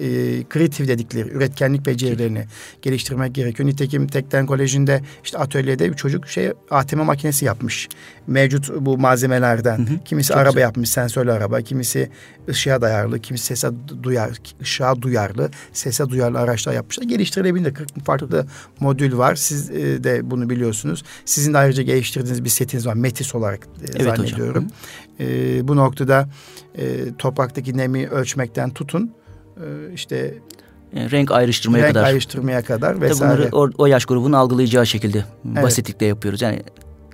S1: kreatif dedikleri, üretkenlik becerilerini geliştirmek gerekiyor. Nitekim Tekden Koleji'nde işte atölyede bir çocuk şey ATM makinesi yapmış. Mevcut bu malzemelerden. Hı hı. Kimisi Çok araba güzel. yapmış, sensörlü araba. Kimisi ışığa dayarlı, kimisi sese duyar, ışığa duyarlı, sese duyarlı araçlar yapmışlar. Geliştirilebilir. 40 farklı modül var. Siz e, de bunu biliyorsunuz. Sizin de ayrıca geliştirdiğiniz bir setiniz var. Metis olarak e, evet, zannediyorum. Hocam. E, bu noktada e, topraktaki nemi ölçmekten tutun e, işte
S2: e, renk ayrıştırmaya renk kadar.
S1: Ayrıştırmaya kadar vesaire.
S2: Tabii bunları o, o yaş grubunun algılayacağı şekilde evet. basitlikle yapıyoruz. Yani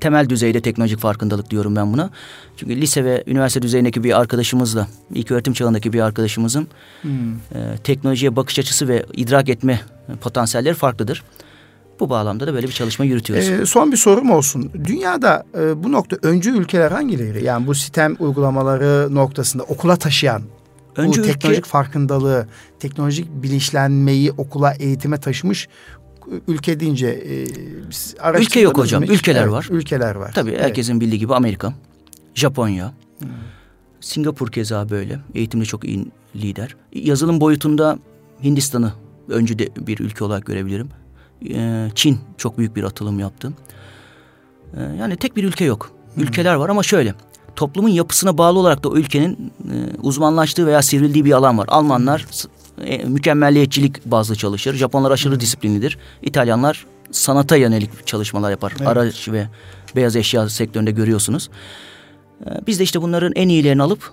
S2: temel düzeyde teknolojik farkındalık diyorum ben buna. Çünkü lise ve üniversite düzeyindeki bir arkadaşımızla, ilk öğretim çağındaki bir arkadaşımızın hmm. e, teknolojiye bakış açısı ve idrak etme potansiyelleri farklıdır. Bu bağlamda da böyle bir çalışma yürütüyoruz.
S1: Ee, son bir sorum olsun. Dünyada e, bu nokta öncü ülkeler hangileri? Yani bu sistem uygulamaları noktasında okula taşıyan öncü bu teknolojik ülke... farkındalığı, teknolojik bilinçlenmeyi okula, eğitime taşımış ülke deyince
S2: e, ülke yok hocam. Mi? Ülkeler evet, var.
S1: Ülkeler var.
S2: Tabii evet. herkesin bildiği gibi Amerika, Japonya, hmm. Singapur keza böyle. Eğitimde çok iyi lider. Yazılım boyutunda Hindistan'ı öncü de bir ülke olarak görebilirim. Ee, Çin çok büyük bir atılım yaptı. Ee, yani tek bir ülke yok. Hmm. Ülkeler var ama şöyle. Toplumun yapısına bağlı olarak da o ülkenin e, uzmanlaştığı veya sivrildiği bir alan var. Almanlar e, mükemmelliyetçilik bazlı çalışır. Japonlar aşırı hmm. disiplinlidir. İtalyanlar sanata yönelik çalışmalar yapar. Evet. Araç ve beyaz eşya sektöründe görüyorsunuz. Ee, biz de işte bunların en iyilerini alıp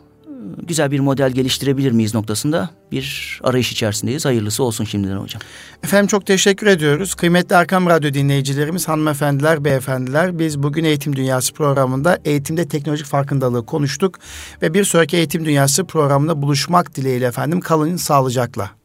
S2: güzel bir model geliştirebilir miyiz noktasında bir arayış içerisindeyiz. Hayırlısı olsun şimdiden hocam.
S1: Efendim çok teşekkür ediyoruz. Kıymetli Arkam Radyo dinleyicilerimiz, hanımefendiler, beyefendiler. Biz bugün Eğitim Dünyası programında eğitimde teknolojik farkındalığı konuştuk. Ve bir sonraki Eğitim Dünyası programında buluşmak dileğiyle efendim kalın sağlıcakla.